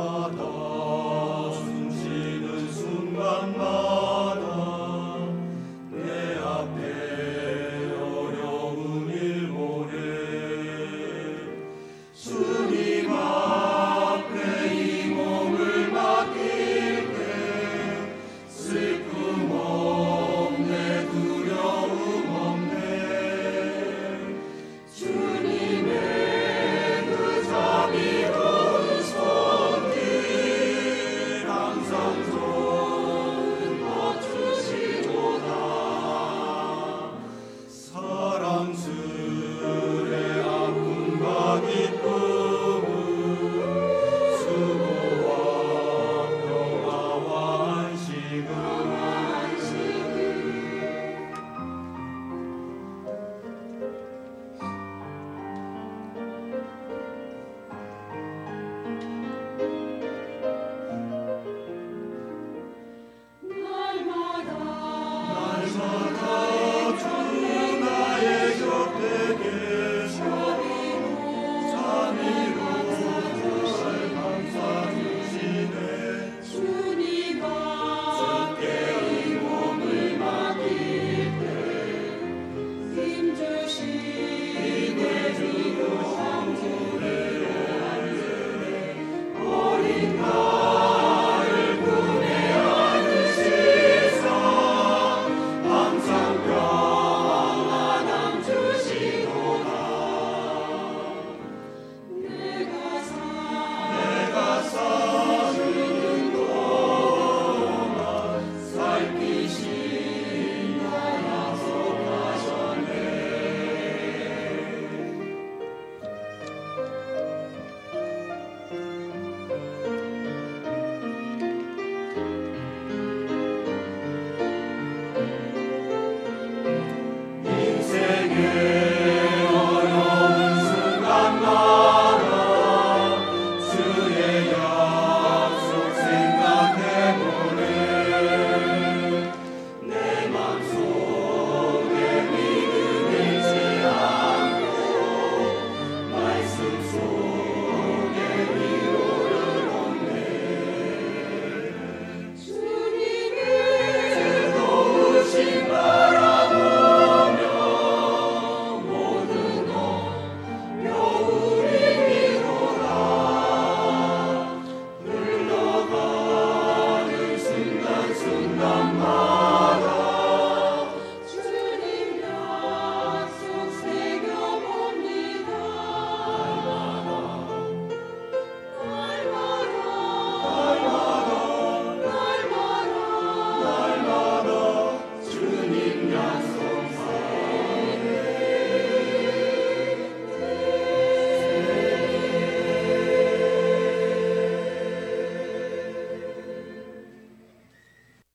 方